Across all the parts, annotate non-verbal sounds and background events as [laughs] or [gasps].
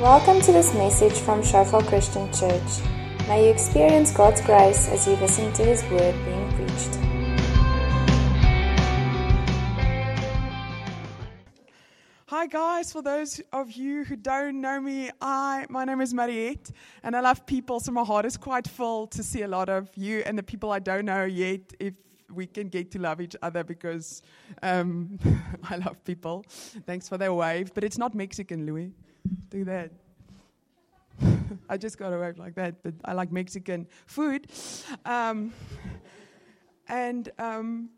Welcome to this message from Shofar Christian Church. May you experience God's grace as you listen to His word being preached. Hi guys, for those of you who don't know me, I my name is Mariette and I love people, so my heart is quite full to see a lot of you and the people I don't know yet if we can get to love each other because um, [laughs] I love people. Thanks for their wave, but it's not Mexican, Louis. Do that. [laughs] I just got a wave like that, but I like Mexican food. Um, and um,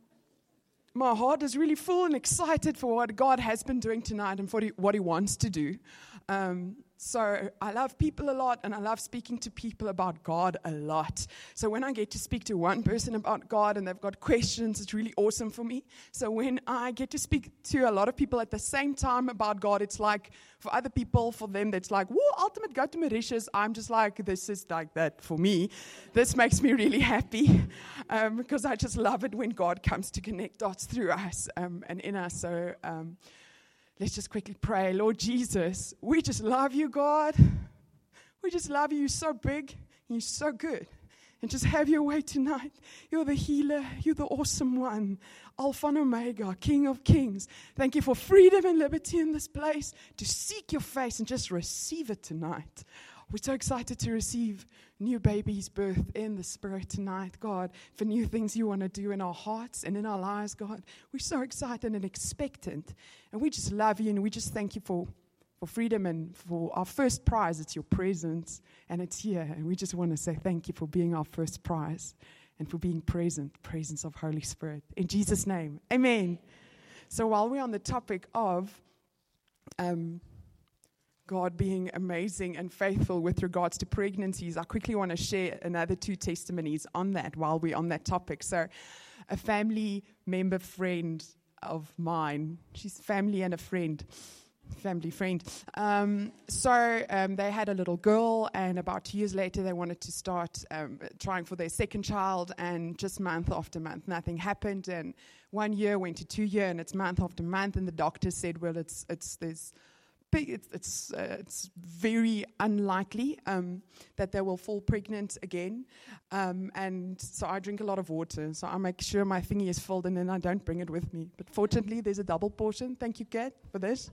my heart is really full and excited for what God has been doing tonight and for what He wants to do. Um, so I love people a lot and I love speaking to people about God a lot. So when I get to speak to one person about God and they've got questions, it's really awesome for me. So when I get to speak to a lot of people at the same time about God, it's like for other people, for them, that's like, whoa, ultimate go to Mauritius. I'm just like, this is like that for me. This makes me really happy [laughs] um, because I just love it when God comes to connect dots through us um, and in us. So, um, Let's just quickly pray. Lord Jesus, we just love you, God. We just love you. You're so big. You're so good. And just have your way tonight. You're the healer. You're the awesome one. Alpha and Omega, King of Kings. Thank you for freedom and liberty in this place to seek your face and just receive it tonight. We're so excited to receive new baby's birth in the Spirit tonight, God, for new things you want to do in our hearts and in our lives, God. We're so excited and expectant. And we just love you and we just thank you for, for freedom and for our first prize. It's your presence and it's here. And we just want to say thank you for being our first prize and for being present, presence of Holy Spirit. In Jesus' name, amen. So while we're on the topic of um, God being amazing and faithful with regards to pregnancies, I quickly want to share another two testimonies on that while we're on that topic. So, a family member friend of mine, she's family and a friend, family friend. Um, so, um, they had a little girl, and about two years later, they wanted to start um, trying for their second child, and just month after month, nothing happened. And one year went to two year, and it's month after month, and the doctor said, Well, it's, it's, there's it's, it's, uh, it's very unlikely um, that they will fall pregnant again. Um, and so I drink a lot of water. So I make sure my thingy is filled and then I don't bring it with me. But fortunately, there's a double portion. Thank you, Kat, for this.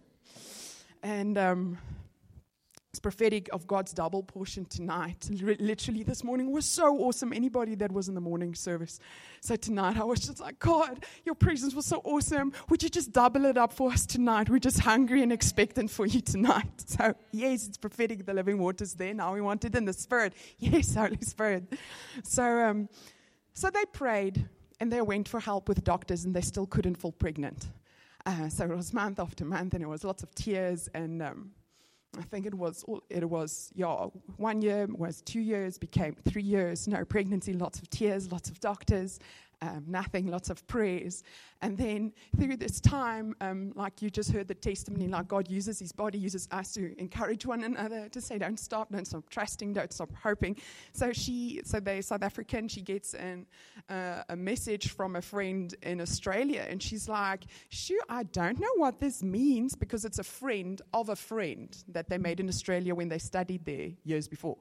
And um, it's prophetic of God's double portion tonight. literally, this morning was so awesome. Anybody that was in the morning service. So tonight, I was just like, God, your presence was so awesome. Would you just double it up for us tonight? We're just hungry and expectant for you tonight. [laughs] So, yes, it's prophetic. The living water's there. Now we want it in the Spirit. [laughs] Yes, Holy Spirit. So, um, so they prayed and they went for help with doctors and they still couldn't fall pregnant. Uh, so it was month after month and it was lots of tears and. Um, I think it was it was yeah one year was two years became three years no pregnancy lots of tears lots of doctors um, nothing, lots of prayers. And then through this time, um, like you just heard the testimony, like God uses his body, uses us to encourage one another, to say, don't stop, don't stop trusting, don't stop hoping. So she, so they're South African, she gets an, uh, a message from a friend in Australia, and she's like, sure, I don't know what this means because it's a friend of a friend that they made in Australia when they studied there years before.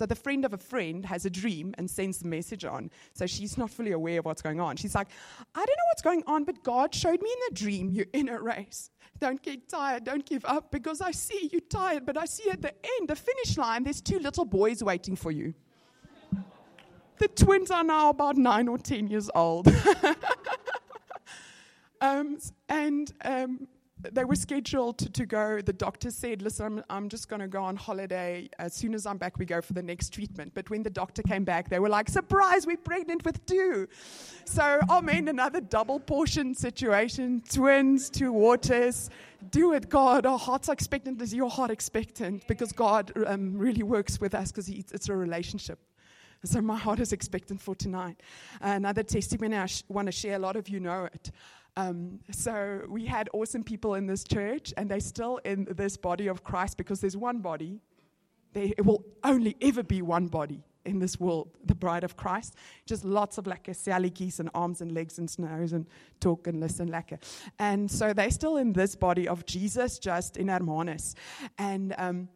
So the friend of a friend has a dream and sends the message on. So she's not fully aware of what's going on. She's like, I don't know what's going on, but God showed me in the dream you're in a race. Don't get tired. Don't give up because I see you tired, but I see at the end, the finish line, there's two little boys waiting for you. the twins are now about nine or ten years old. [laughs] um, and um, they were scheduled to, to, go. The doctor said, Listen, I'm, I'm just going to go on holiday. As soon as I'm back, we go for the next treatment. But when the doctor came back, they were like, Surprise, we're pregnant with two. So, oh man, another double portion situation twins, two waters. Do it, God. Our hearts are expectant. Is your heart expectant? Because God um, really works with us because it's a relationship. So my heart is expectant for tonight. Another testimony I sh- want to share. A lot of you know it. Um, so we had awesome people in this church, and they're still in this body of Christ because there's one body. There it will only ever be one body in this world, the bride of Christ. Just lots of lekker selletjies and arms and legs and snows and talk and listen lekker. And so they're still in this body of Jesus, just in Hermanus. And um,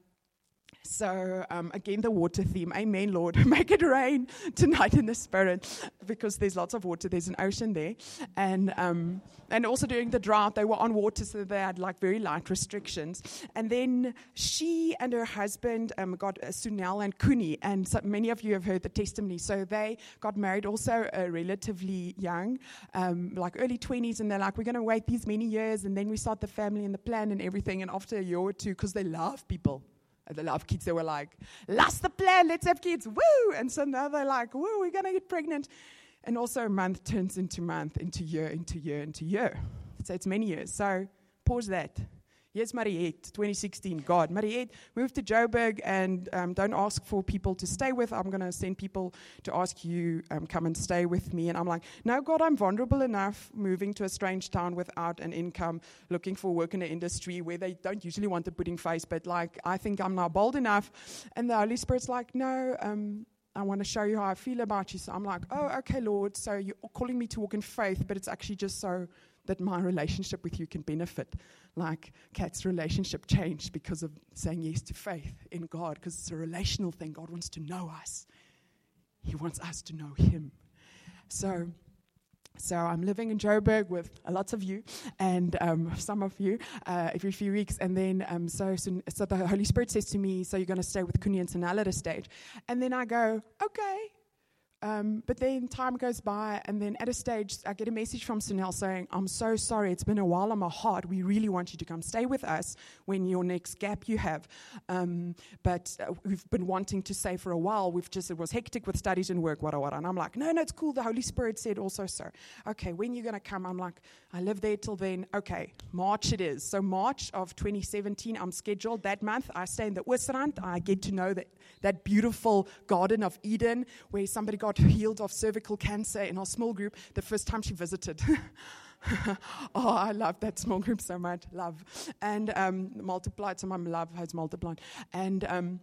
So, um, again, the water theme. Amen, Lord. [laughs] Make it rain tonight in the spirit because there's lots of water. There's an ocean there. And, um, and also during the drought, they were on water, so they had like very light restrictions. And then she and her husband um, got uh, Sunel and Kuni. And so many of you have heard the testimony. So they got married also uh, relatively young, um, like early 20s. And they're like, we're going to wait these many years. And then we start the family and the plan and everything. And after a year or two, because they love people the love kids, they were like, "Last the plan, let's have kids, woo!" And so now they're like, "Woo, we're gonna get pregnant." And also, month turns into month, into year, into year, into year. So it's many years. So pause that. Yes, Mariette, 2016, God. Mariette, move to Joburg and um, don't ask for people to stay with. I'm going to send people to ask you, um, come and stay with me. And I'm like, no, God, I'm vulnerable enough moving to a strange town without an income, looking for work in an industry where they don't usually want a pudding face, but like, I think I'm now bold enough. And the Holy Spirit's like, no, um, I want to show you how I feel about you. So I'm like, oh, okay, Lord. So you're calling me to walk in faith, but it's actually just so that my relationship with you can benefit. Like Kat's relationship changed because of saying yes to faith in God, because it's a relational thing. God wants to know us, He wants us to know Him. So, so I'm living in Joburg with lots of you and um, some of you uh, every few weeks. And then um, so, so, so, the Holy Spirit says to me, so you're going to stay with Kuni and at a stage. And then I go, okay, um, but then time goes by, and then at a stage, I get a message from Sunel saying, I'm so sorry, it's been a while on my heart. We really want you to come stay with us when your next gap you have. Um, but uh, we've been wanting to stay for a while. We've just, it was hectic with studies and work, what, what. And I'm like, no, no, it's cool. The Holy Spirit said also so. Okay, when you going to come? I'm like, I live there till then. Okay, March it is. So, March of 2017, I'm scheduled that month. I stay in the Oostrand. I get to know that, that beautiful Garden of Eden where somebody got got healed of cervical cancer in our small group the first time she visited. [laughs] oh, I love that small group so much. Love. And um, multiplied, so my love has multiplied. And um,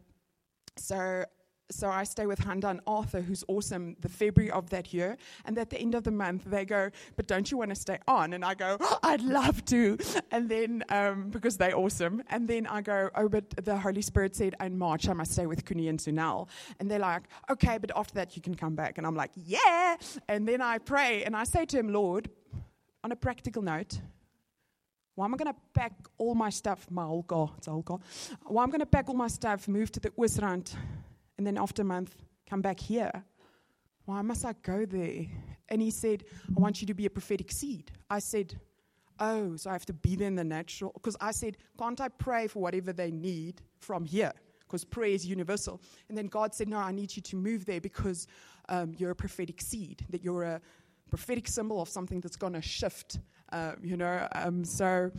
so so I stay with Handa and Arthur, who's awesome, the February of that year. And at the end of the month, they go, But don't you want to stay on? And I go, oh, I'd love to. And then, um, because they're awesome. And then I go, Oh, but the Holy Spirit said in March I must stay with Kuni and Sunel. And they're like, Okay, but after that you can come back. And I'm like, Yeah. And then I pray and I say to him, Lord, on a practical note, why am I going to pack all my stuff, my car, it's a car. Why am I going to pack all my stuff, move to the Oostrand, and then after a month, come back here. Why must I go there? And he said, I want you to be a prophetic seed. I said, Oh, so I have to be there in the natural? Because I said, Can't I pray for whatever they need from here? Because prayer is universal. And then God said, No, I need you to move there because um, you're a prophetic seed, that you're a prophetic symbol of something that's going to shift, uh, you know. Um, so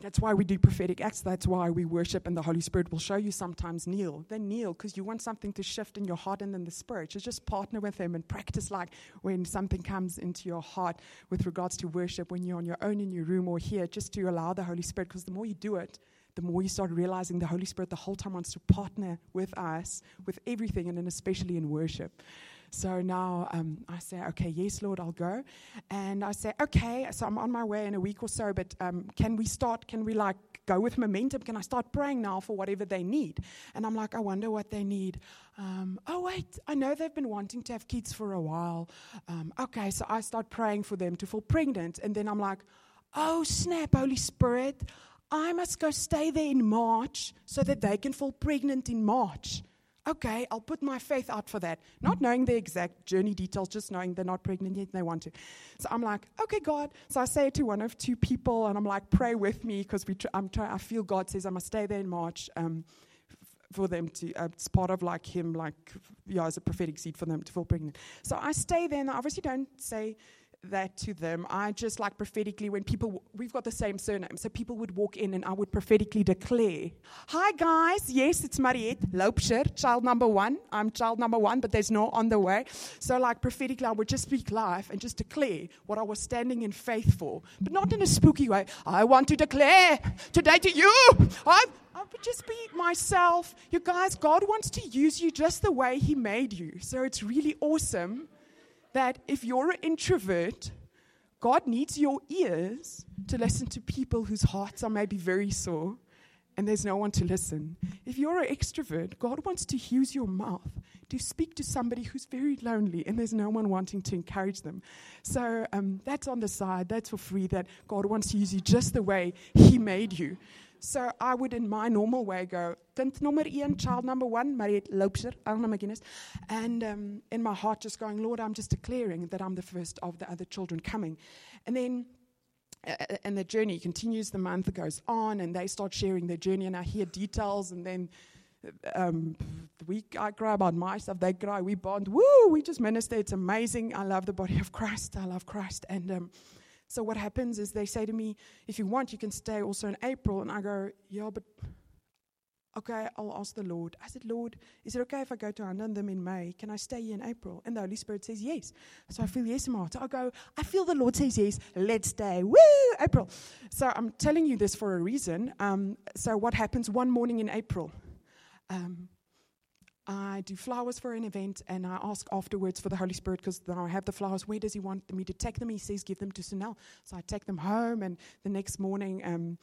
that's why we do prophetic acts. That's why we worship, and the Holy Spirit will show you sometimes kneel. Then kneel because you want something to shift in your heart and in the spirit. Just, just partner with Him and practice like when something comes into your heart with regards to worship, when you're on your own in your room or here, just to allow the Holy Spirit. Because the more you do it, the more you start realizing the Holy Spirit the whole time wants to partner with us, with everything, and then especially in worship. So now um, I say, okay, yes, Lord, I'll go. And I say, okay, so I'm on my way in a week or so, but um, can we start? Can we like go with momentum? Can I start praying now for whatever they need? And I'm like, I wonder what they need. Um, oh, wait, I know they've been wanting to have kids for a while. Um, okay, so I start praying for them to fall pregnant. And then I'm like, oh, snap, Holy Spirit. I must go stay there in March so that they can fall pregnant in March okay, I'll put my faith out for that. Not knowing the exact journey details, just knowing they're not pregnant yet and they want to. So I'm like, okay, God. So I say to one of two people, and I'm like, pray with me because tr- I'm try- I feel God says I must stay there in March. Um, for them to, uh, it's part of like him, like, yeah, as a prophetic seed for them to fall pregnant. So I stay there, and I obviously don't say, that to them. I just like prophetically, when people, we've got the same surname, so people would walk in and I would prophetically declare, Hi guys, yes, it's Mariette Loubser, child number one. I'm child number one, but there's no on the way. So, like prophetically, I would just speak life and just declare what I was standing in faith for, but not in a spooky way. I want to declare today to you, I, I would just be myself. You guys, God wants to use you just the way He made you. So, it's really awesome that if you're an introvert, God needs your ears to listen to people whose hearts are maybe very sore and there's no one to listen. If you're an extrovert, God wants to use your mouth to speak to somebody who's very lonely and there's no one wanting to encourage them. So um, that's on the side, that's for free, that God wants to use you just the way He made you. So I would, in my normal way, go, kind number one, child number one, Mariette Loubser, Anna McGuinness. And um, in my heart, just going, Lord, I'm just declaring that I'm the first of the other children coming. And then and the journey continues. The month goes on, and they start sharing their journey, and I hear details. And then um, we I cry about my stuff, they cry, we bond. Woo! We just minister. It's amazing. I love the body of Christ. I love Christ. And um, so what happens is they say to me, "If you want, you can stay also in April." And I go, "Yeah, but." Okay, I'll ask the Lord. I said, Lord, is it okay if I go to Anandam in May? Can I stay here in April? And the Holy Spirit says yes. So I feel yes. So I go, I feel the Lord says yes. Let's stay. Woo, April. So I'm telling you this for a reason. Um, so what happens one morning in April? Um, I do flowers for an event and I ask afterwards for the Holy Spirit because then I have the flowers. Where does He want me to take them? He says, give them to Sunel. So I take them home and the next morning, um,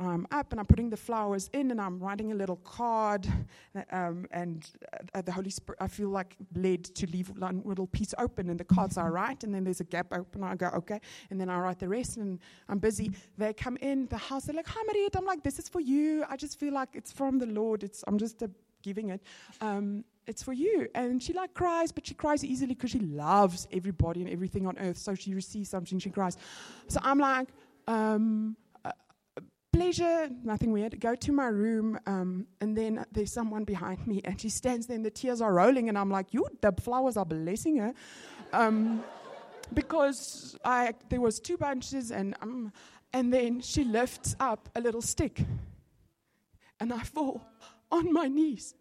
I'm up and I'm putting the flowers in and I'm writing a little card. Um, and uh, the Holy Spirit, I feel like led to leave one little piece open and the cards I write. And then there's a gap open. I go, okay. And then I write the rest and I'm busy. They come in the house. They're like, hi, Mariette. I'm like, this is for you. I just feel like it's from the Lord. It's, I'm just giving it. Um, it's for you. And she like cries, but she cries easily because she loves everybody and everything on earth. So she receives something, she cries. So I'm like, um, pleasure, nothing weird. Go to my room, um, and then there's someone behind me, and she stands there, and the tears are rolling, and I'm like, "You, the flowers are blessing her," um, because I there was two bunches, and um, and then she lifts up a little stick, and I fall on my knees.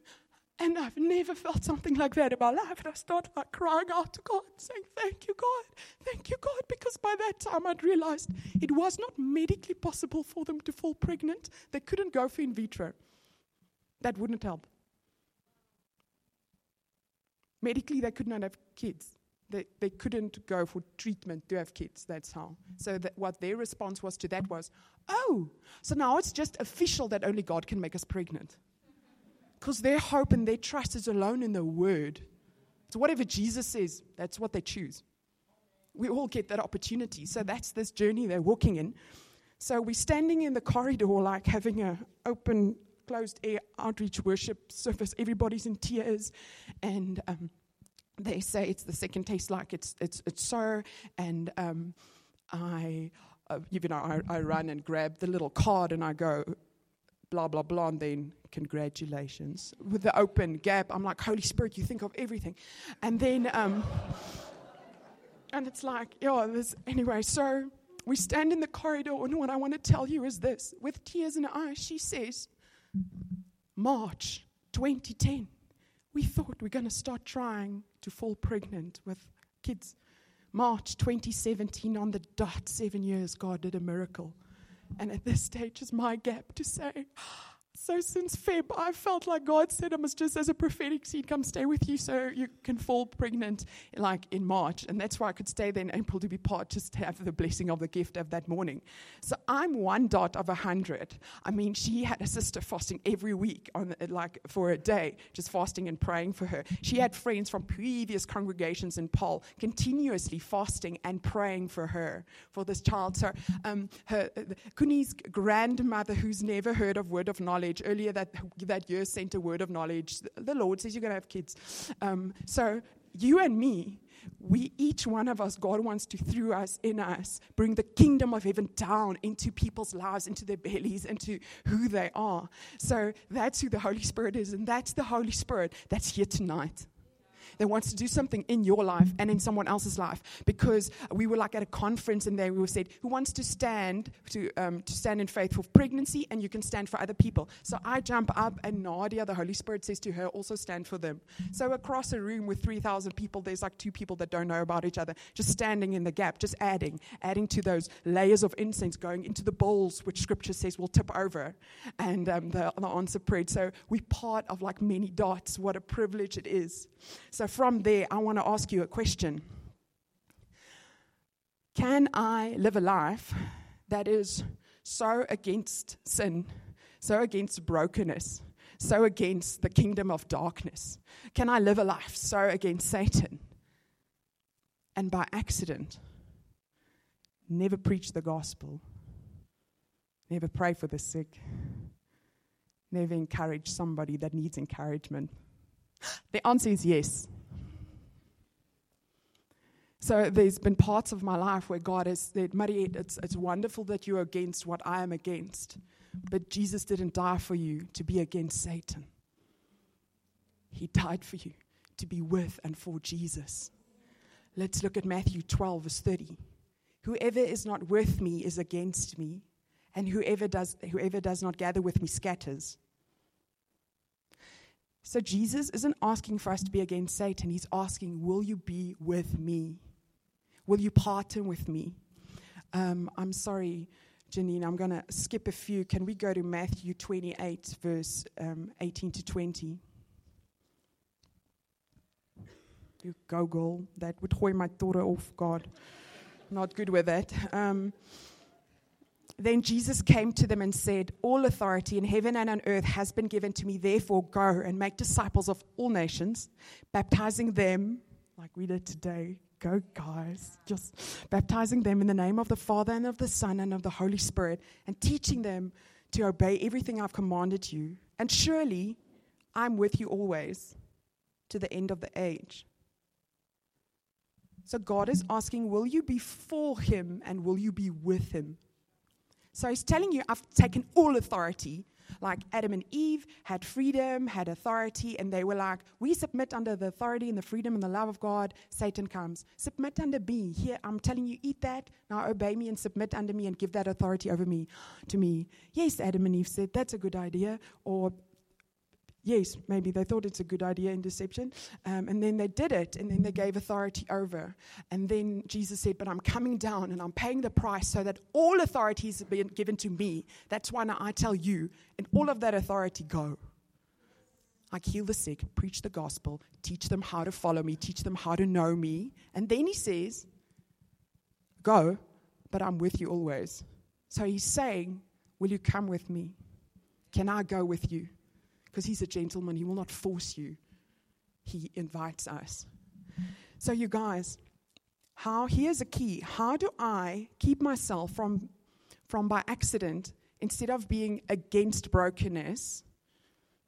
And I've never felt something like that in my life. And I started like crying out to God, saying, Thank you, God. Thank you, God. Because by that time I'd realized it was not medically possible for them to fall pregnant. They couldn't go for in vitro. That wouldn't help. Medically, they could not have kids. They, they couldn't go for treatment to have kids. That's how. So that what their response was to that was, oh, so now it's just official that only God can make us pregnant because their hope and their trust is alone in the Word. So, whatever Jesus says, that's what they choose. We all get that opportunity. So, that's this journey they're walking in. So, we're standing in the corridor, like having an open, closed air outreach worship service. Everybody's in tears. And um, they say it's the second taste like it's, it's, it's so. And um, I, uh, you know, I, I run and grab the little card and I go, blah, blah, blah, and then congratulations. With the open gap, I'm like, Holy Spirit, you think of everything. And then, um, and it's like, yeah, this, anyway, so we stand in the corridor, and what I want to tell you is this with tears in her eyes, she says, March 2010, we thought we're going to start trying to fall pregnant with kids. March 2017, on the dot, seven years, God did a miracle. And at this stage is my gap to say, so since Feb, I felt like God said I must just, as a prophetic seed, come stay with you so you can fall pregnant like in March. And that's why I could stay there in April to be part, just to have the blessing of the gift of that morning. So I'm one dot of a hundred. I mean, she had a sister fasting every week on like for a day, just fasting and praying for her. She had friends from previous congregations in Paarl continuously fasting and praying for her, for this child. So um, her, uh, Kuni's grandmother, who's never heard of word of knowledge, knowledge. Earlier that, that year sent a word of knowledge. The Lord says you're going to have kids. Um, so you and me, we each one of us, God wants to, through us, in us, bring the kingdom of heaven down into people's lives, into their bellies, into who they are. So that's who the Holy Spirit is, and that's the Holy Spirit that's here tonight that wants to do something in your life and in someone else's life. Because we were like at a conference and there we were said, who wants to stand to, um, to stand in faith for pregnancy and you can stand for other people. So I jump up and Nadia, the Holy Spirit says to her, also stand for them. So across a room with 3,000 people, there's like two people that don't know about each other, just standing in the gap, just adding, adding to those layers of incense going into the bowls, which scripture says will tip over. And um, the, the answer prayed. So we're part of like many dots. What a privilege it is. So from there, I want to ask you a question Can I live a life that is so against sin so against brokenness, so against the kingdom of darkness? Can I live a life so against Satan? And by accident, never preach the gospel, never pray for the sick, never encourage somebody that needs encouragement? [gasps] The answer is yes. So there's been parts of my life where God has said, Mariette, it's, it's wonderful that you're against what I am against. But Jesus didn't die for you to be against Satan. He died for you to be with and for Jesus. Let's look at Matthew 12, verse 30. Whoever is not with me is against me, and whoever does, whoever does not gather with me scatters. So Jesus isn't asking for us to be against Satan. He's asking, Will you be with me? Will you partner with me? Um, I'm sorry, Janine, I'm going to skip a few. Can we go to Matthew 28, verse um, 18 to 20? You go, girl. That would hold my daughter off, God. Not good with that. Um, then Jesus came to them and said, All authority in heaven and on earth has been given to me. Therefore, go and make disciples of all nations, baptizing them, like we did today, Go, guys. Just baptizing them in the name of the Father and of the Son and of the Holy Spirit and teaching them to obey everything I've commanded you. And surely I'm with you always to the end of the age. So God is asking, Will you be for him and will you be with him? So he's telling you, I've taken all authority like Adam and Eve had freedom, had authority, and they were like, We submit under the authority and the freedom and the love of God. Satan comes. Submit under me. Here, I'm telling you, eat that. Now obey me and submit under me and give that authority over me to me. Yes, Adam and Eve said, That's a good idea. Or yes, maybe they thought it's a good idea in deception. Um, and then they did it, and then they gave authority over. And then Jesus said, But I'm coming down and I'm paying the price so that all authorities has been given to me. That's why now I tell you, and all of that authority go. Like heal the sick, preach the gospel, teach them how to follow me, teach them how to know me. And then he says, Go, but I'm with you always. So he's saying, Will you come with me? Can I go with you? Because he's a gentleman. He will not force you, he invites us. So, you guys, how here's a key. How do I keep myself from, from by accident, instead of being against brokenness,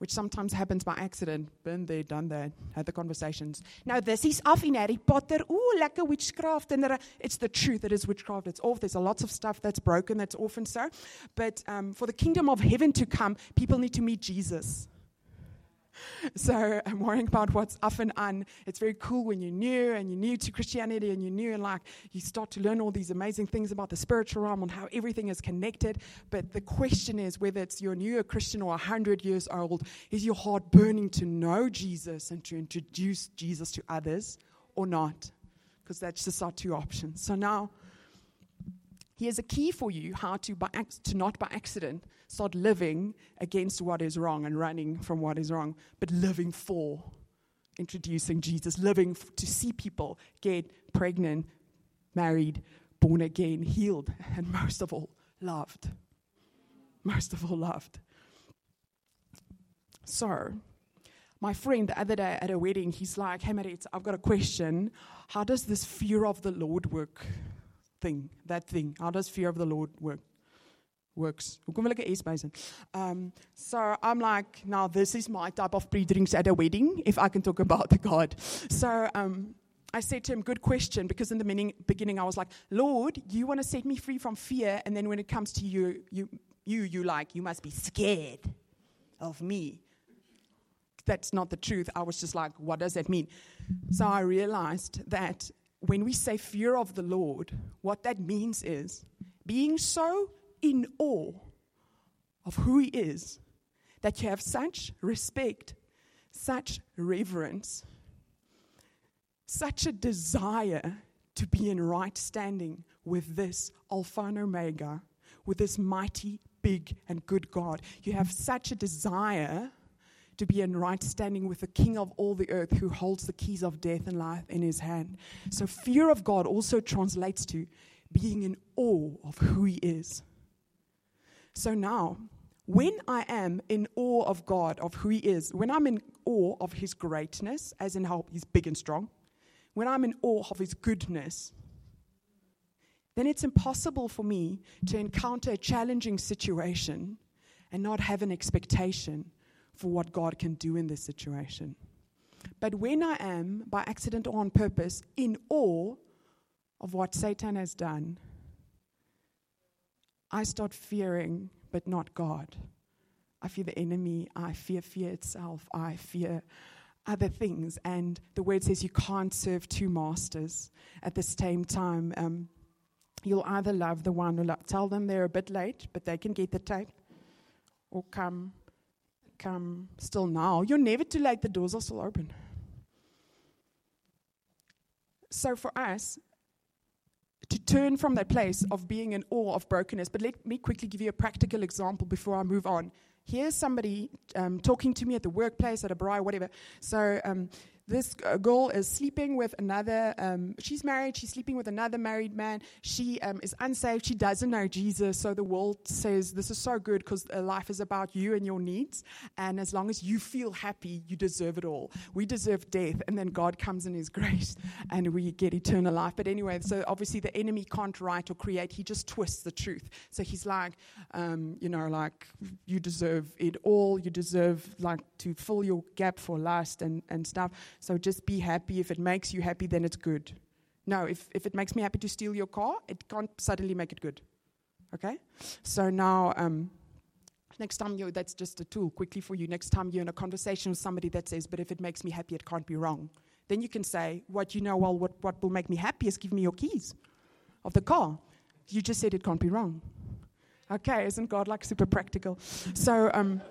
which sometimes happens by accident. Been there, done that, had the conversations. Now, this is off in Harry Potter. Ooh, lekker witchcraft. And it's the truth. It is witchcraft. It's off. There's a lots of stuff that's broken, that's off and so. But um, for the kingdom of heaven to come, people need to meet Jesus. [laughs] So I'm worrying about what's off and on. It's very cool when you're new and you're new to Christianity and you're new and like you start to learn all these amazing things about the spiritual realm and how everything is connected. But the question is whether it's you're new a Christian or 100 years old, is your heart burning to know Jesus and to introduce Jesus to others or not? Because that's just our two options. So now, Here's a key for you how to, by, to not by accident start living against what is wrong and running from what is wrong, but living for introducing Jesus, living f- to see people get pregnant, married, born again, healed, and most of all, loved. Most of all, loved. So, my friend the other day at a wedding, he's like, Hey, Marit, I've got a question. How does this fear of the Lord work? Thing, that thing. How does fear of the Lord work? Works. Um so I'm like, now this is my type of pre-drinks at a wedding if I can talk about the [laughs] God. So um I said to him, good question, because in the beginning I was like, Lord, you want to set me free from fear, and then when it comes to you, you, you, you like, you must be scared of me. That's not the truth. I was just like, what does that mean? So I realized that when we say fear of the Lord, what that means is being so in awe of who He is that you have such respect, such reverence, such a desire to be in right standing with this Alpha and Omega, with this mighty, big, and good God. You have such a desire to be in right standing with the King of all the earth who holds the keys of death and life in his hand. So, fear of God also translates to being in awe of who he is. So, now, when I am in awe of God, of who He is, when I'm in awe of His greatness, as in how He's big and strong, when I'm in awe of His goodness, then it's impossible for me to encounter a challenging situation and not have an expectation for what God can do in this situation. But when I am, by accident or on purpose, in awe of what Satan has done, I start fearing, but not God. I fear the enemy. I fear fear itself. I fear other things. And the word says you can't serve two masters at the same time. Um, you'll either love the one or love. Tell them they're a bit late, but they can get the tape, or come, come still now. You're never too late. The doors are still open. So for us, to turn from that place of being in awe of brokenness. But let me quickly give you a practical example before I move on. Here's somebody um, talking to me at the workplace, at a braai, whatever. So um, this girl is sleeping with another, um, she's married, she's sleeping with another married man. She um, is unsaved, she doesn't know Jesus. So the world says, This is so good because life is about you and your needs. And as long as you feel happy, you deserve it all. We deserve death, and then God comes in His grace [laughs] and we get eternal life. But anyway, so obviously the enemy can't write or create, he just twists the truth. So he's like, um, you know, like, you deserve it all, you deserve like to fill your gap for lust and, and stuff. So just be happy. If it makes you happy, then it's good. No, if, if it makes me happy to steal your car, it can't suddenly make it good. Okay? So now, um, next time you, that's just a tool quickly for you. Next time you're in a conversation with somebody that says, but if it makes me happy, it can't be wrong. Then you can say, what you know, well, what, what will make me happy is give me your keys of the car. You just said it can't be wrong. Okay, isn't God like super practical? So, um,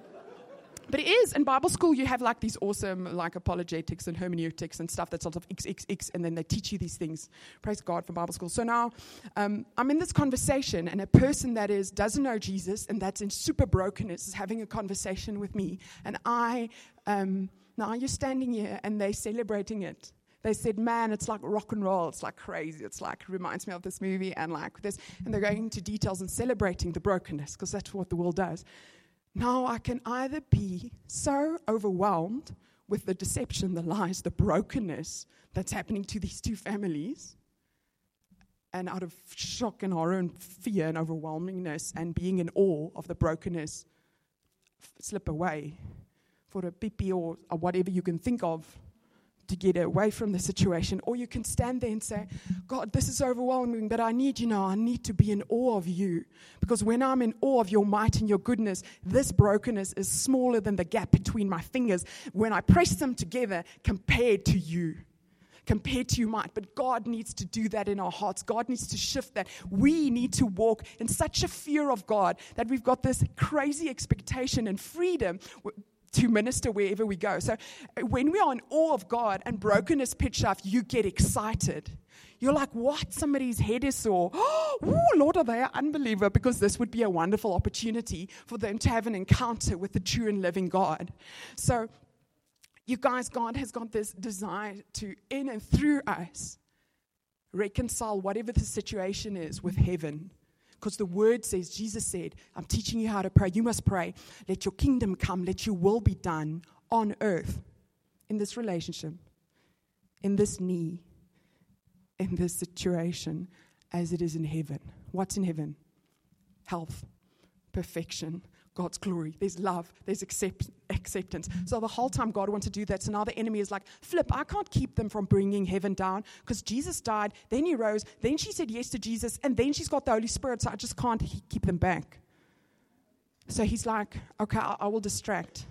but it is. In Bible school, you have like these awesome like apologetics and hermeneutics and stuff that's sort of X, X, X, and then they teach you these things. Praise God for Bible school. So now um, I'm in this conversation, and a person that is doesn't know Jesus and that's in super brokenness is having a conversation with me. And I, um, now you're standing here and they're celebrating it they said, man, it's like rock and roll. It's like crazy. It's like, reminds me of this movie and like this. And they're going into details and celebrating the brokenness because that's what the world does. Now I can either be so overwhelmed with the deception, the lies, the brokenness that's happening to these two families, and out of shock and horror and fear and overwhelmingness and being in awe of the brokenness, slip away for a pipi or, or whatever you can think of to get away from the situation. Or you can stand there and say, God, this is overwhelming, but I need you now. I need to be in awe of you. Because when I'm in awe of your might and your goodness, this brokenness is smaller than the gap between my fingers when I press them together compared to you compared to you might. But God needs to do that in our hearts. God needs to shift that. We need to walk in such a fear of God that we've got this crazy expectation and freedom to minister wherever we go. So uh, when we are in awe of God and brokenness pitch up, you get excited. You're like, what? Somebody's head is sore. [gasps] Oh, Lord, are they an unbeliever? Because this would be a wonderful opportunity for them to have an encounter with the true and living God. So, you guys, God has got this desire to, in and through us, reconcile whatever the situation is with heaven because the word says, Jesus said, I'm teaching you how to pray. You must pray. Let your kingdom come. Let your will be done on earth in this relationship, in this knee, in this situation, as it is in heaven. What's in heaven? Health, perfection, God's glory. There's love. There's accept, acceptance. So the whole time God wants to do that. So now the enemy is like, flip, I can't keep them from bringing heaven down because Jesus died, then he rose, then she said yes to Jesus, and then she's got the Holy Spirit. So I just can't keep them back. So he's like, okay, I, I will distract.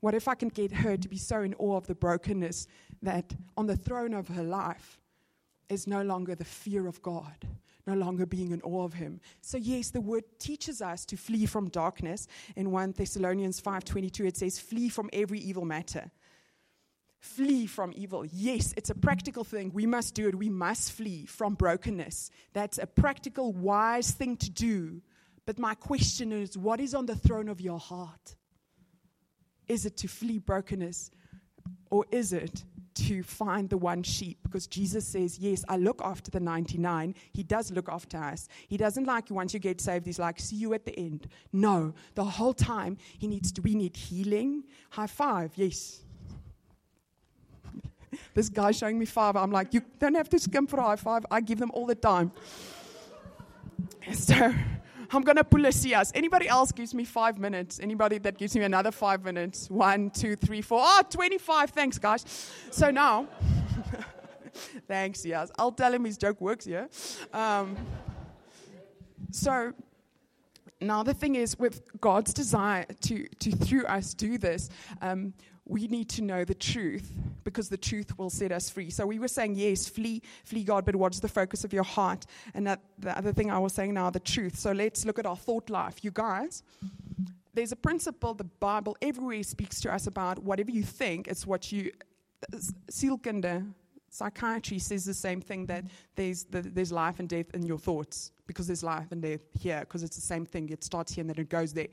What if I can get her to be so in awe of the brokenness that on the throne of her life is no longer the fear of God? no longer being in awe of him. So yes, the word teaches us to flee from darkness. In 1 Thessalonians 5:22 it says flee from every evil matter. Flee from evil. Yes, it's a practical thing. We must do it. We must flee from brokenness. That's a practical wise thing to do. But my question is what is on the throne of your heart? Is it to flee brokenness or is it to find the one sheep because Jesus says, Yes, I look after the 99. He does look after us. He doesn't like you once you get saved, He's like, See you at the end. No, the whole time, He needs to, we need healing. High five, yes. [laughs] this guy showing me five. I'm like, You don't have to skim for a high five. I give them all the time. [laughs] So, I'm going to pull a CS. Anybody else gives me five minutes? Anybody that gives me another five minutes? One, two, three, four. Oh, 25. Thanks, guys. So now, [laughs] thanks, yes. I'll tell him his joke works, yeah? Um, so now the thing is, with God's desire to, to through us do this, um, we need to know the truth because the truth will set us free. So we were saying, yes, flee, flee God, but what's the focus of your heart? And that, the other thing I was saying now, the truth. So let's look at our thought life. You guys, there's a principle the Bible everywhere speaks to us about whatever you think, it's what you. Sielkunde, psychiatry says the same thing that there's, the, there's life and death in your thoughts because there's life and death here because it's the same thing. It starts here and then it goes there.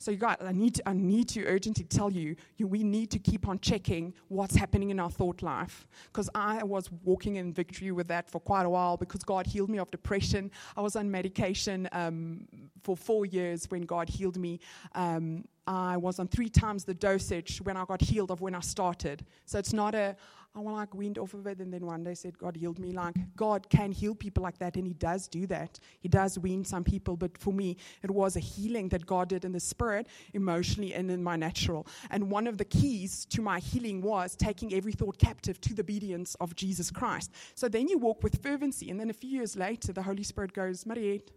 So, you guys, I need to, I need to urgently tell you, you, we need to keep on checking what's happening in our thought life. Because I was walking in victory with that for quite a while because God healed me of depression. I was on medication um, for four years when God healed me. Um, I was on three times the dosage when I got healed of when I started. So it's not a, I want like weaned off of it, and then one day said God healed me. Like God can heal people like that, and He does do that. He does wean some people, but for me, it was a healing that God did in the spirit, emotionally, and in my natural. And one of the keys to my healing was taking every thought captive to the obedience of Jesus Christ. So then you walk with fervency, and then a few years later, the Holy Spirit goes, Mariette,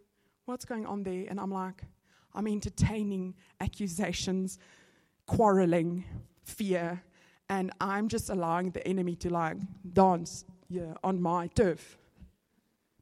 what's going on there? And I'm like, I'm entertaining accusations, quarreling, fear, and I'm just allowing the enemy to like dance yeah, on my turf.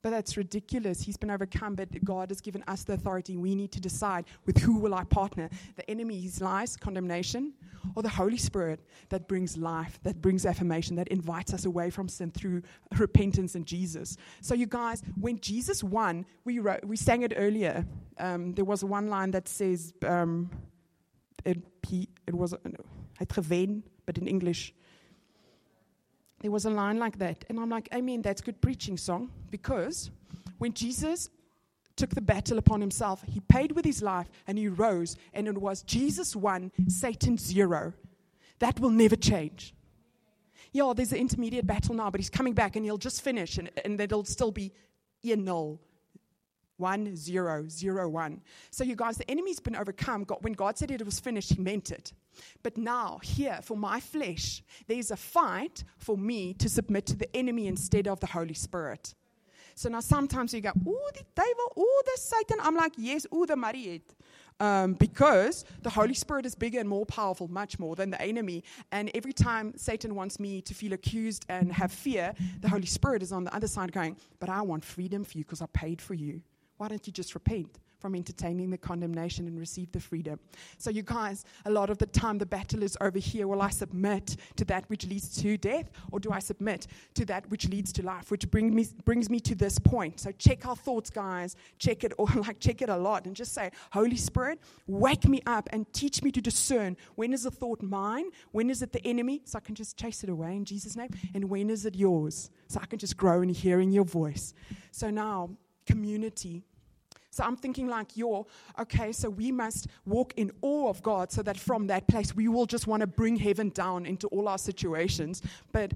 But that's ridiculous. He's been overcome, but God has given us the authority. We need to decide with who will I partner. The enemy, his lies, condemnation, or the Holy Spirit that brings life, that brings affirmation, that invites us away from sin through repentance in Jesus. So, you guys, when Jesus won, we, wrote, we sang it earlier. Um, there was one line that says, um, it, it was, gewen, but in English. There was a line like that. And I'm like, Amen, that's good preaching song. Because when Jesus took the battle upon himself, he paid with his life and he rose. And it was Jesus one, Satan zero. That will never change. Yeah, there's an intermediate battle now, but he's coming back and he'll just finish and, and it'll still be in null. One, zero, zero, one. So, you guys, the enemy's been overcome. God, when God said it was finished, He meant it. But now, here, for my flesh, there's a fight for me to submit to the enemy instead of the Holy Spirit. So now sometimes you go, oh, the devil, oh, the Satan. I'm like, yes, oh, the Mariette. Um, because the Holy Spirit is bigger and more powerful, much more than the enemy. And every time Satan wants me to feel accused and have fear, the Holy Spirit is on the other side going, But I want freedom for you because I paid for you. Why don't you just repent from entertaining the condemnation and receive the freedom? So, you guys, a lot of the time the battle is over here. Will I submit to that which leads to death, or do I submit to that which leads to life, which bring me, brings me to this point? So, check our thoughts, guys. Check it, or [laughs] like check it a lot, and just say, Holy Spirit, wake me up and teach me to discern when is the thought mine, when is it the enemy, so I can just chase it away in Jesus' name, and when is it yours, so I can just grow in hearing your voice. So now, community. So I'm thinking like you're, okay, so we must walk in awe of God so that from that place we will just want to bring heaven down into all our situations. But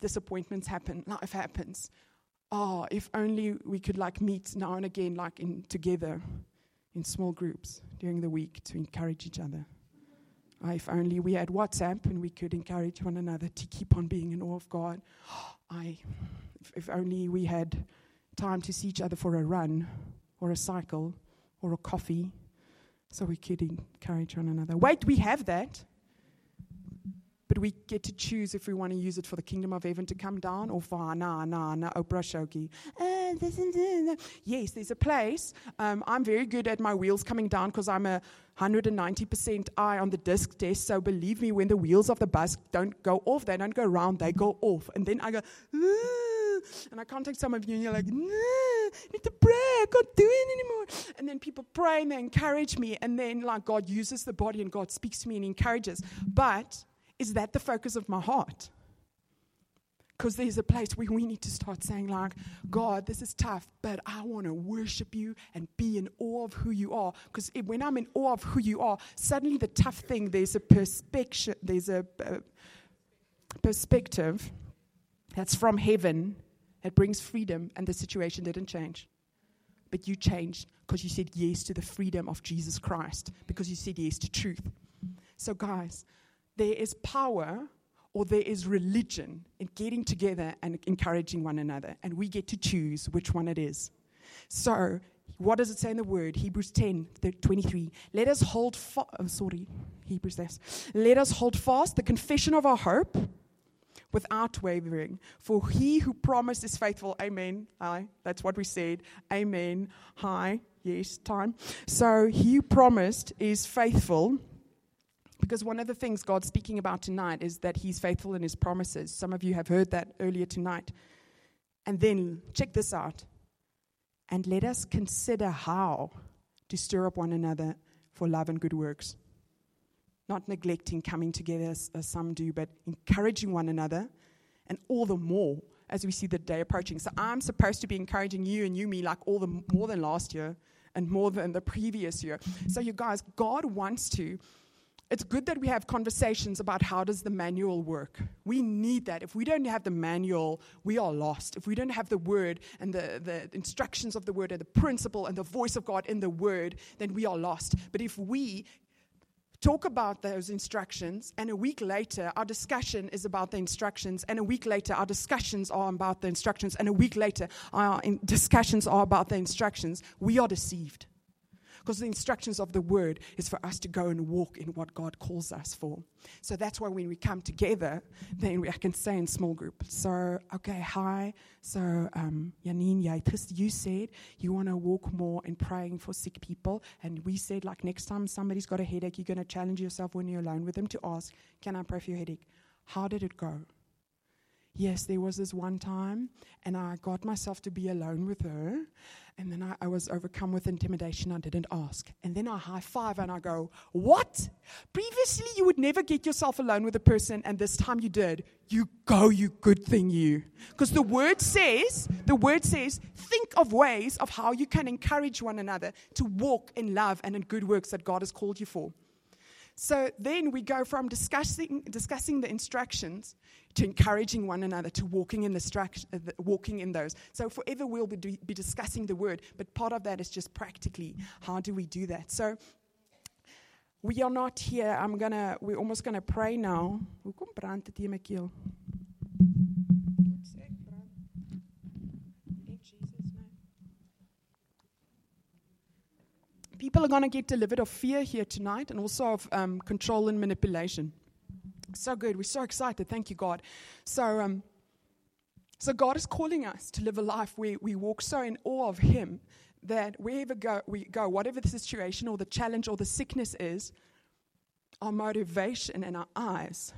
disappointments happen, life happens. Oh, if only we could like meet now and again, like in together in small groups during the week to encourage each other. Oh, if only we had WhatsApp and we could encourage one another to keep on being in awe of God. [gasps] I, if, if only we had time to see each other for a run or a cycle or a coffee so we could encourage one another. Wait, we have that. But we get to choose if we want to use it for the kingdom of heaven to come down or for na na na Oprah Shoki. Uh, yes, there's a place. Um, I'm very good at my wheels coming down because I'm a 190% eye on the disc test. So believe me, when the wheels of the bus don't go off, they don't go round, they go off. And then I go, and I contact some of you, and you're like, nah, I need to pray. I can't do it anymore. And then people pray and they encourage me. And then, like, God uses the body and God speaks to me and encourages. But is that the focus of my heart? Because there's a place where we need to start saying, like, God, this is tough, but I want to worship you and be in awe of who you are. Because when I'm in awe of who you are, suddenly the tough thing, there's a perspective, there's a, a perspective that's from heaven that brings freedom, and the situation didn't change. But you changed because you said yes to the freedom of Jesus Christ, because you said yes to truth. So, guys, there is power or there is religion in getting together and encouraging one another. And we get to choose which one it is. So, what does it say in the word? Hebrews 10 23. Let us hold fast, oh, sorry, Hebrews this. Let us hold fast the confession of our hope without wavering. For he who promised is faithful. Amen. Aye, that's what we said. Amen. Hi. Yes, time. So he who promised is faithful. Because one of the things God's speaking about tonight is that He's faithful in His promises. Some of you have heard that earlier tonight. And then, check this out. And let us consider how to stir up one another for love and good works. Not neglecting coming together as, as some do, but encouraging one another, and all the more as we see the day approaching. So I'm supposed to be encouraging you and you me like all the more than last year and more than the previous year. So you guys, God wants to it's good that we have conversations about how does the manual work. We need that. If we don't have the manual, we are lost. If we don't have the word and the, the instructions of the word and the principle and the voice of God in the word, then we are lost. But if we talk about those instructions, and a week later, our discussion is about the instructions, and a week later, our discussions are about the instructions, and a week later, our discussions are about the instructions, we are deceived. Because the instructions of the word is for us to go and walk in what God calls us for. So that's why when we come together, then we, I can say in small group. So, okay, hi. So, um, Janine, you said you want to walk more in praying for sick people. And we said, like, next time somebody's got a headache, you're going to challenge yourself when you're alone with them to ask, Can I pray for your headache? How did it go? Yes, there was this one time, and I got myself to be alone with her, and then I, I, was overcome with intimidation. I didn't ask. And then I high five and I go, What? Previously, you would never get yourself alone with a person, and this time you did. You go, you good thing, you. Because the word says, the word says, think of ways of how you can encourage one another to walk in love and in good works that God has called you for. So then we go from discussing, discussing the instructions to encouraging one another to walking in, the uh, walking in those. So forever we'll be, be discussing the word, but part of that is just practically how do we do that? So we are not here. I'm gonna. We're almost gonna pray now. People are going to get delivered of fear here tonight and also of um, control and manipulation. So good. We're so excited. Thank you, God. So, um, so God is calling us to live a life where we walk so in awe of Him that wherever go, we go, whatever the situation or the challenge or the sickness is, our motivation and our eyes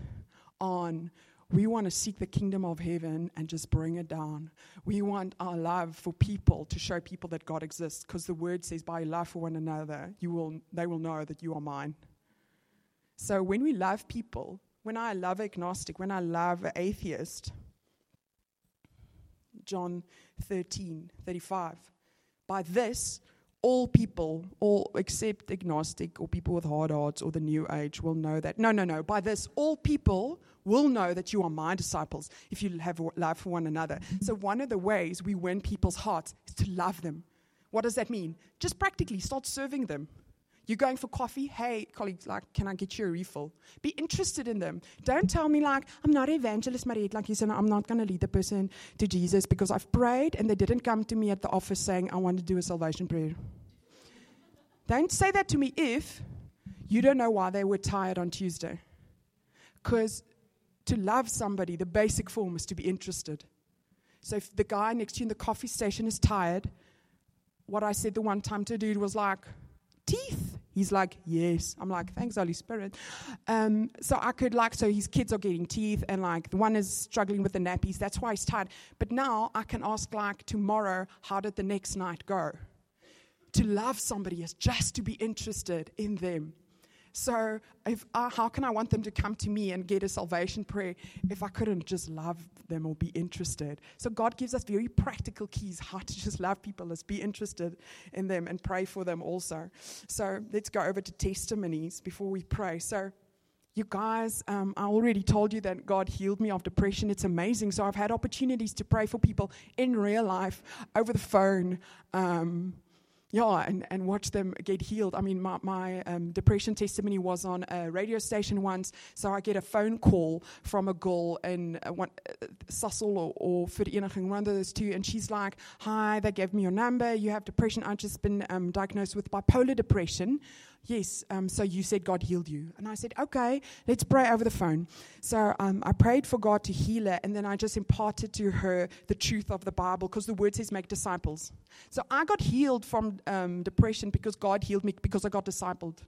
on we want to seek the kingdom of heaven and just bring it down. We want our love for people to show people that God exists because the word says, by love for one another, you will, they will know that you are mine. So when we love people, when I love agnostic, when I love atheist, John 13, 35, by this, all people, all except agnostic or people with hard hearts or the new age will know that. No, no, no. By this, all people will know that you are my disciples if you have love for one another. So, one of the ways we win people's hearts is to love them. What does that mean? Just practically start serving them. You're going for coffee? Hey, colleagues, like, can I get you a refill? Be interested in them. Don't tell me, like, I'm not an evangelist, Mariette, like you said, I'm not going to lead the person to Jesus because I've prayed and they didn't come to me at the office saying, I want to do a salvation prayer. Don't say that to me if you don't know why they were tired on Tuesday. Because to love somebody, the basic form is to be interested. So if the guy next to you in the coffee station is tired, what I said the one time to a dude was like, teeth. He's like, yes. I'm like, thanks, Holy Spirit. Um, so I could like, so his kids are getting teeth, and like the one is struggling with the nappies. That's why he's tired. But now I can ask like tomorrow, how did the next night go? To love somebody is just to be interested in them. So, if I, how can I want them to come to me and get a salvation prayer if I couldn't just love them or be interested? So, God gives us very practical keys how to just love people, is be interested in them and pray for them also. So, let's go over to testimonies before we pray. So, you guys, um, I already told you that God healed me of depression. It's amazing. So I've had opportunities to pray for people in real life, over the phone, um, yeah, and, and watch them get healed. I mean, my, my um, depression testimony was on a radio station once, so I get a phone call from a girl in uh, one, uh, Sassel or, or Vereeniging, one of those two, and she's like, Hi, they gave me your number. You have depression. I've just been um, diagnosed with bipolar depression. Yes, um, so you said God healed you. And I said, okay, let's pray over the phone. So um, I prayed for God to heal her, and then I just imparted to her the truth of the Bible because the word says make disciples. So I got healed from um, depression because God healed me because I got discipled.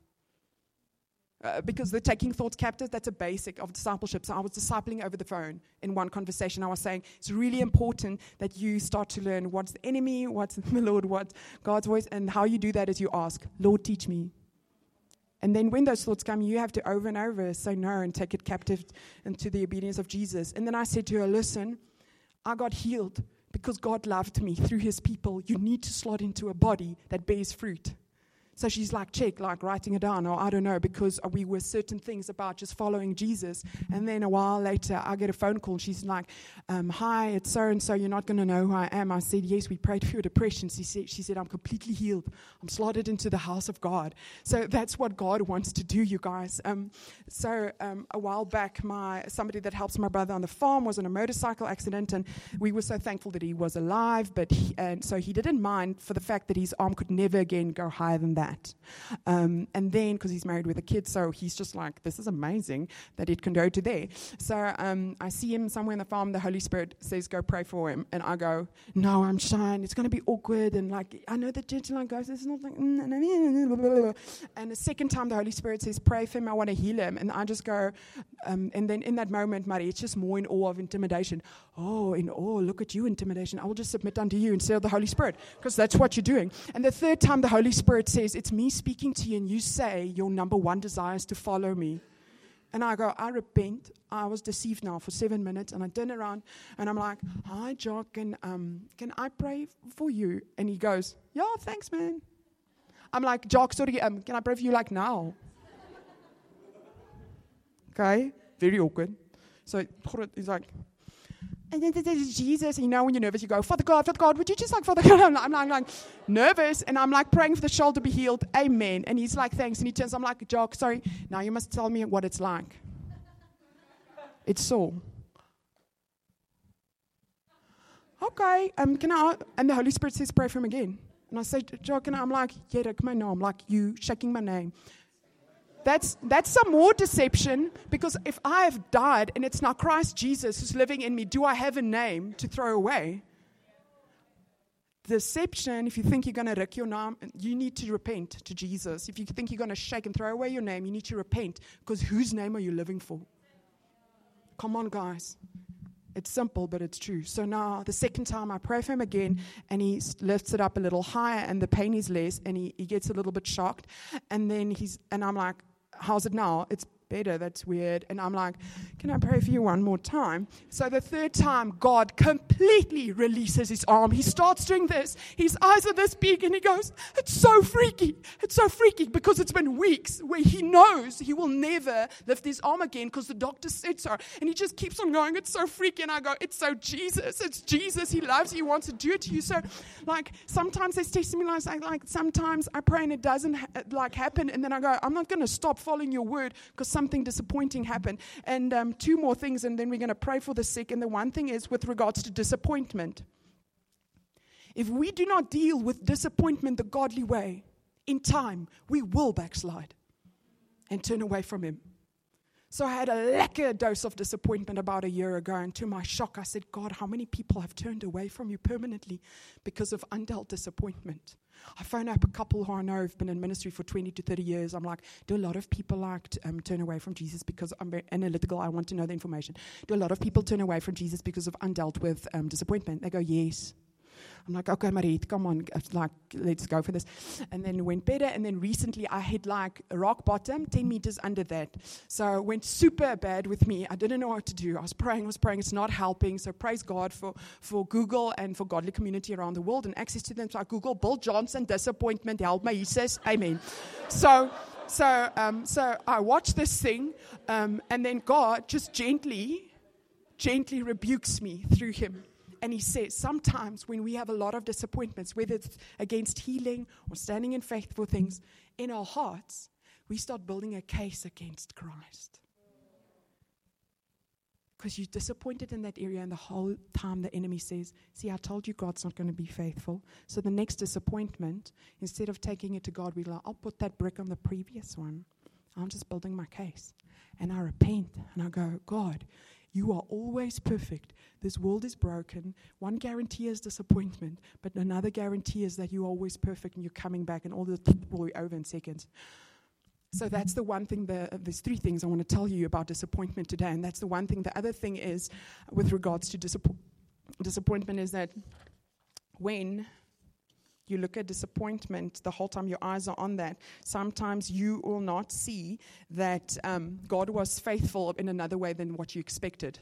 Uh, because the taking thoughts captive, that's a basic of discipleship. So I was discipling over the phone in one conversation. I was saying it's really important that you start to learn what's the enemy, what's [laughs] the Lord, what's God's voice, and how you do that is you ask, Lord, teach me. And then when those thoughts come, you have to over and over say no and take it captive into the obedience of Jesus. And then I said to her, Listen, I got healed because God loved me through his people. You need to slot into a body that bears fruit. So she's like, check, like writing it down, or I don't know, because we were certain things about just following Jesus. And then a while later, I get a phone call. She's like, um, Hi, it's so and so. You're not going to know who I am. I said, Yes, we prayed for your depression. She said, she said, I'm completely healed. I'm slotted into the house of God. So that's what God wants to do, you guys. Um, so um, a while back, my somebody that helps my brother on the farm was in a motorcycle accident, and we were so thankful that he was alive. But he, and so he didn't mind for the fact that his arm could never again go higher than that that. Um, and then, because he's married with a kid, so he's just like, this is amazing that it can go to there. So um, I see him somewhere in the farm. The Holy Spirit says, go pray for him. And I go, no, I'm shy. It's going to be awkward. And like, I know the gentleman goes, it's not like, mm, and the second time the Holy Spirit says, pray for him. I want to heal him. And I just go, um, and then in that moment, Marie, it's just more in awe of intimidation. Oh, in awe, look at you, intimidation. I will just submit unto you instead of the Holy Spirit, because that's what you're doing. And the third time the Holy Spirit says, it's me speaking to you, and you say your number one desire is to follow me. And I go, I repent. I was deceived now for seven minutes, and I turn around and I'm like, Hi, Jock, can, um, can I pray for you? And he goes, Yeah, thanks, man. I'm like, Jock, sorry, um, can I pray for you like now? okay, very awkward. So he's like, and then there's Jesus. and You know, when you're nervous, you go, Father God, Father God, would you just like, Father God? [laughs] I'm like, I'm like, like nervous. And I'm like praying for the shoulder to be healed. Amen. And he's like, thanks. And he turns, I'm like, Jock, sorry. Now you must tell me what it's like. [laughs] It's so. Okay. Um, can I? And the Holy Spirit says, pray for him again. And I say, Jock, and I'm like, yeah, come. I'm like, you shaking my name. That's, that's some more deception because if I have died and it's now Christ Jesus who's living in me, do I have a name to throw away? Deception, if you think you're going to wreck your name, you need to repent to Jesus. If you think you're going to shake and throw away your name, you need to repent because whose name are you living for? Come on, guys. It's simple, but it's true. So now, the second time I pray for him again, and he lifts it up a little higher, and the pain is less, and he, he gets a little bit shocked. And then he's, and I'm like, how's it now? It's better. That's weird. And I'm like, can I pray for you one more time? So the third time, God completely releases his arm. He starts doing this. His eyes are this big and he goes, it's so freaky. It's so freaky because it's been weeks where he knows he will never lift his arm again because the doctor said so. And he just keeps on going, it's so freaky. And I go, it's so Jesus. It's Jesus. He loves you. He wants to do it to you. So like sometimes there's testimonies like, like sometimes I pray and it doesn't like happen. And then I go, I'm not going to stop following your word because something disappointing happened. And um, two more things, and then we're going to pray for the sick. And the one thing is with regards to disappointment. If we do not deal with disappointment the godly way, in time, we will backslide and turn away from Him. So I had a lekker dose of disappointment about a year ago, and to my shock, I said, God, how many people have turned away from you permanently because of undealt disappointment? I phone up a couple who I know have been in ministry for 20 to 30 years. I'm like, do a lot of people like to, um, turn away from Jesus because I'm very analytical? I want to know the information. Do a lot of people turn away from Jesus because of undealt with um, disappointment? They go, yes. I'm like, okay, Marit, come on, like, let's go for this. And then went better. And then recently I hit like rock bottom, 10 meters under that. So it went super bad with me. I didn't know what to do. I was praying, I was praying. It's not helping. So praise God for, for Google and for godly community around the world and access to them. So I Google Bill Johnson disappointment, help me. He says, Amen. So, so, um, so I watched this thing, um, and then God just gently, gently rebukes me through him. And he says, sometimes when we have a lot of disappointments, whether it's against healing or standing in faith for things, in our hearts, we start building a case against Christ. Because you're disappointed in that area, and the whole time the enemy says, See, I told you God's not going to be faithful. So the next disappointment, instead of taking it to God, we're like, I'll put that brick on the previous one. I'm just building my case. And I repent and I go, God, you are always perfect. This world is broken. One guarantee is disappointment, but another guarantee is that you're always perfect and you're coming back and all the will be over in seconds. So that's the one thing. The, there's three things I want to tell you about disappointment today, and that's the one thing. The other thing is, with regards to disapp- disappointment, is that when you look at disappointment the whole time your eyes are on that sometimes you will not see that um, god was faithful in another way than what you expected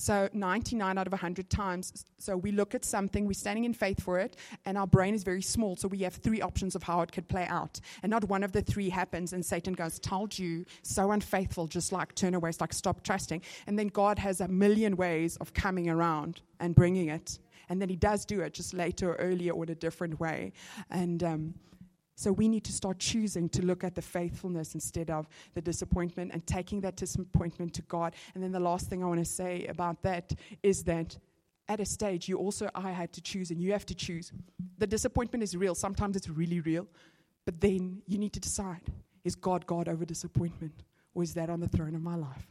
so 99 out of 100 times. So we look at something, we're standing in faith for it, and our brain is very small. So we have three options of how it could play out. And not one of the three happens, and Satan goes, Told you, so unfaithful, just like turn away, it's like stop trusting. And then God has a million ways of coming around and bringing it. And then he does do it just later or earlier or in a different way. And um, so we need to start choosing to look at the faithfulness instead of the disappointment and taking that disappointment to God. And then the last thing I want to say about that is that at a stage, you also, I had to choose, and you have to choose. The disappointment is real. Sometimes it's really real. But then you need to decide is God God over disappointment? Or is that on the throne of my life?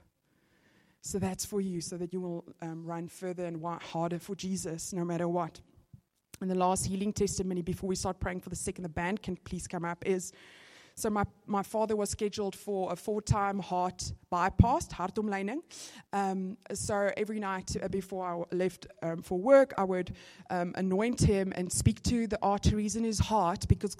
So that's for you, so that you will um, run further and harder for Jesus no matter what. And the last healing testimony before we start praying for the sick and the band can please come up is so my, my father was scheduled for a four-time heart bypass, hartomleiding. Um, so every night uh, before I left um, for work, I would um, anoint him and speak to the arteries in his heart because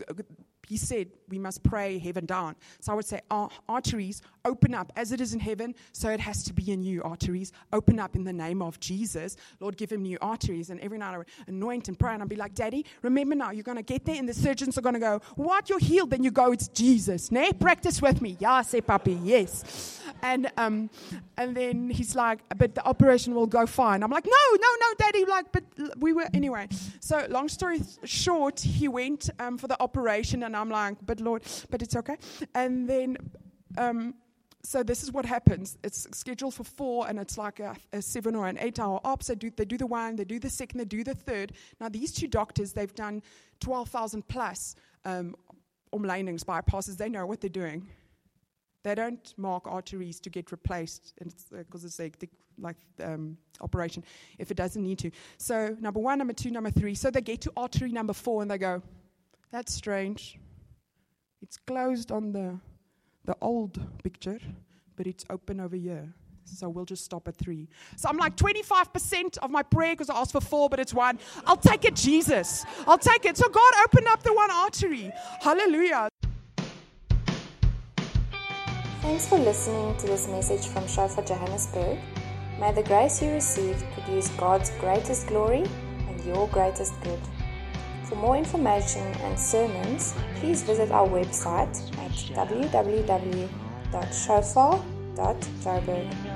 he said we must pray heaven down. So I would say, arteries, open up as it is in heaven, so it has to be in you, arteries. Open up in the name of Jesus. Lord, give him new arteries. And every night I would anoint and pray, and I'd be like, Daddy, remember now, you're going to get there, and the surgeons are going to go, What? You're healed. Then you go, It's Jesus. Nay, Practice with me. Yeah, say, Papi, yes. And, um, and then he's like, But the operation will go fine. I'm like, No, no, no, Daddy. Like, but we were, anyway. So, long story short, he went um, for the operation, and I'm like, but Lord, but it's okay. And then, um, so this is what happens. It's scheduled for four, and it's like a, a seven or an eight-hour ops. They do, they do the one, they do the second, they do the third. Now these two doctors, they've done twelve thousand plus um, omleidings, bypasses. They know what they're doing. They don't mark arteries to get replaced because it's, uh, it's like, like um, operation if it doesn't need to. So number one, number two, number three. So they get to artery number four and they go, "That's strange. It's closed on the, the old picture, but it's open over here. So we'll just stop at three. So I'm like 25% of my prayer because I asked for four, but it's one. I'll take it, Jesus. I'll take it. So God opened up the one artery. Hallelujah. Thanks for listening to this message from Shofar Johannesburg. May the grace you received produce God's greatest glory and your greatest good. For more information and sermons, please visit our website at www.shofar.joburg.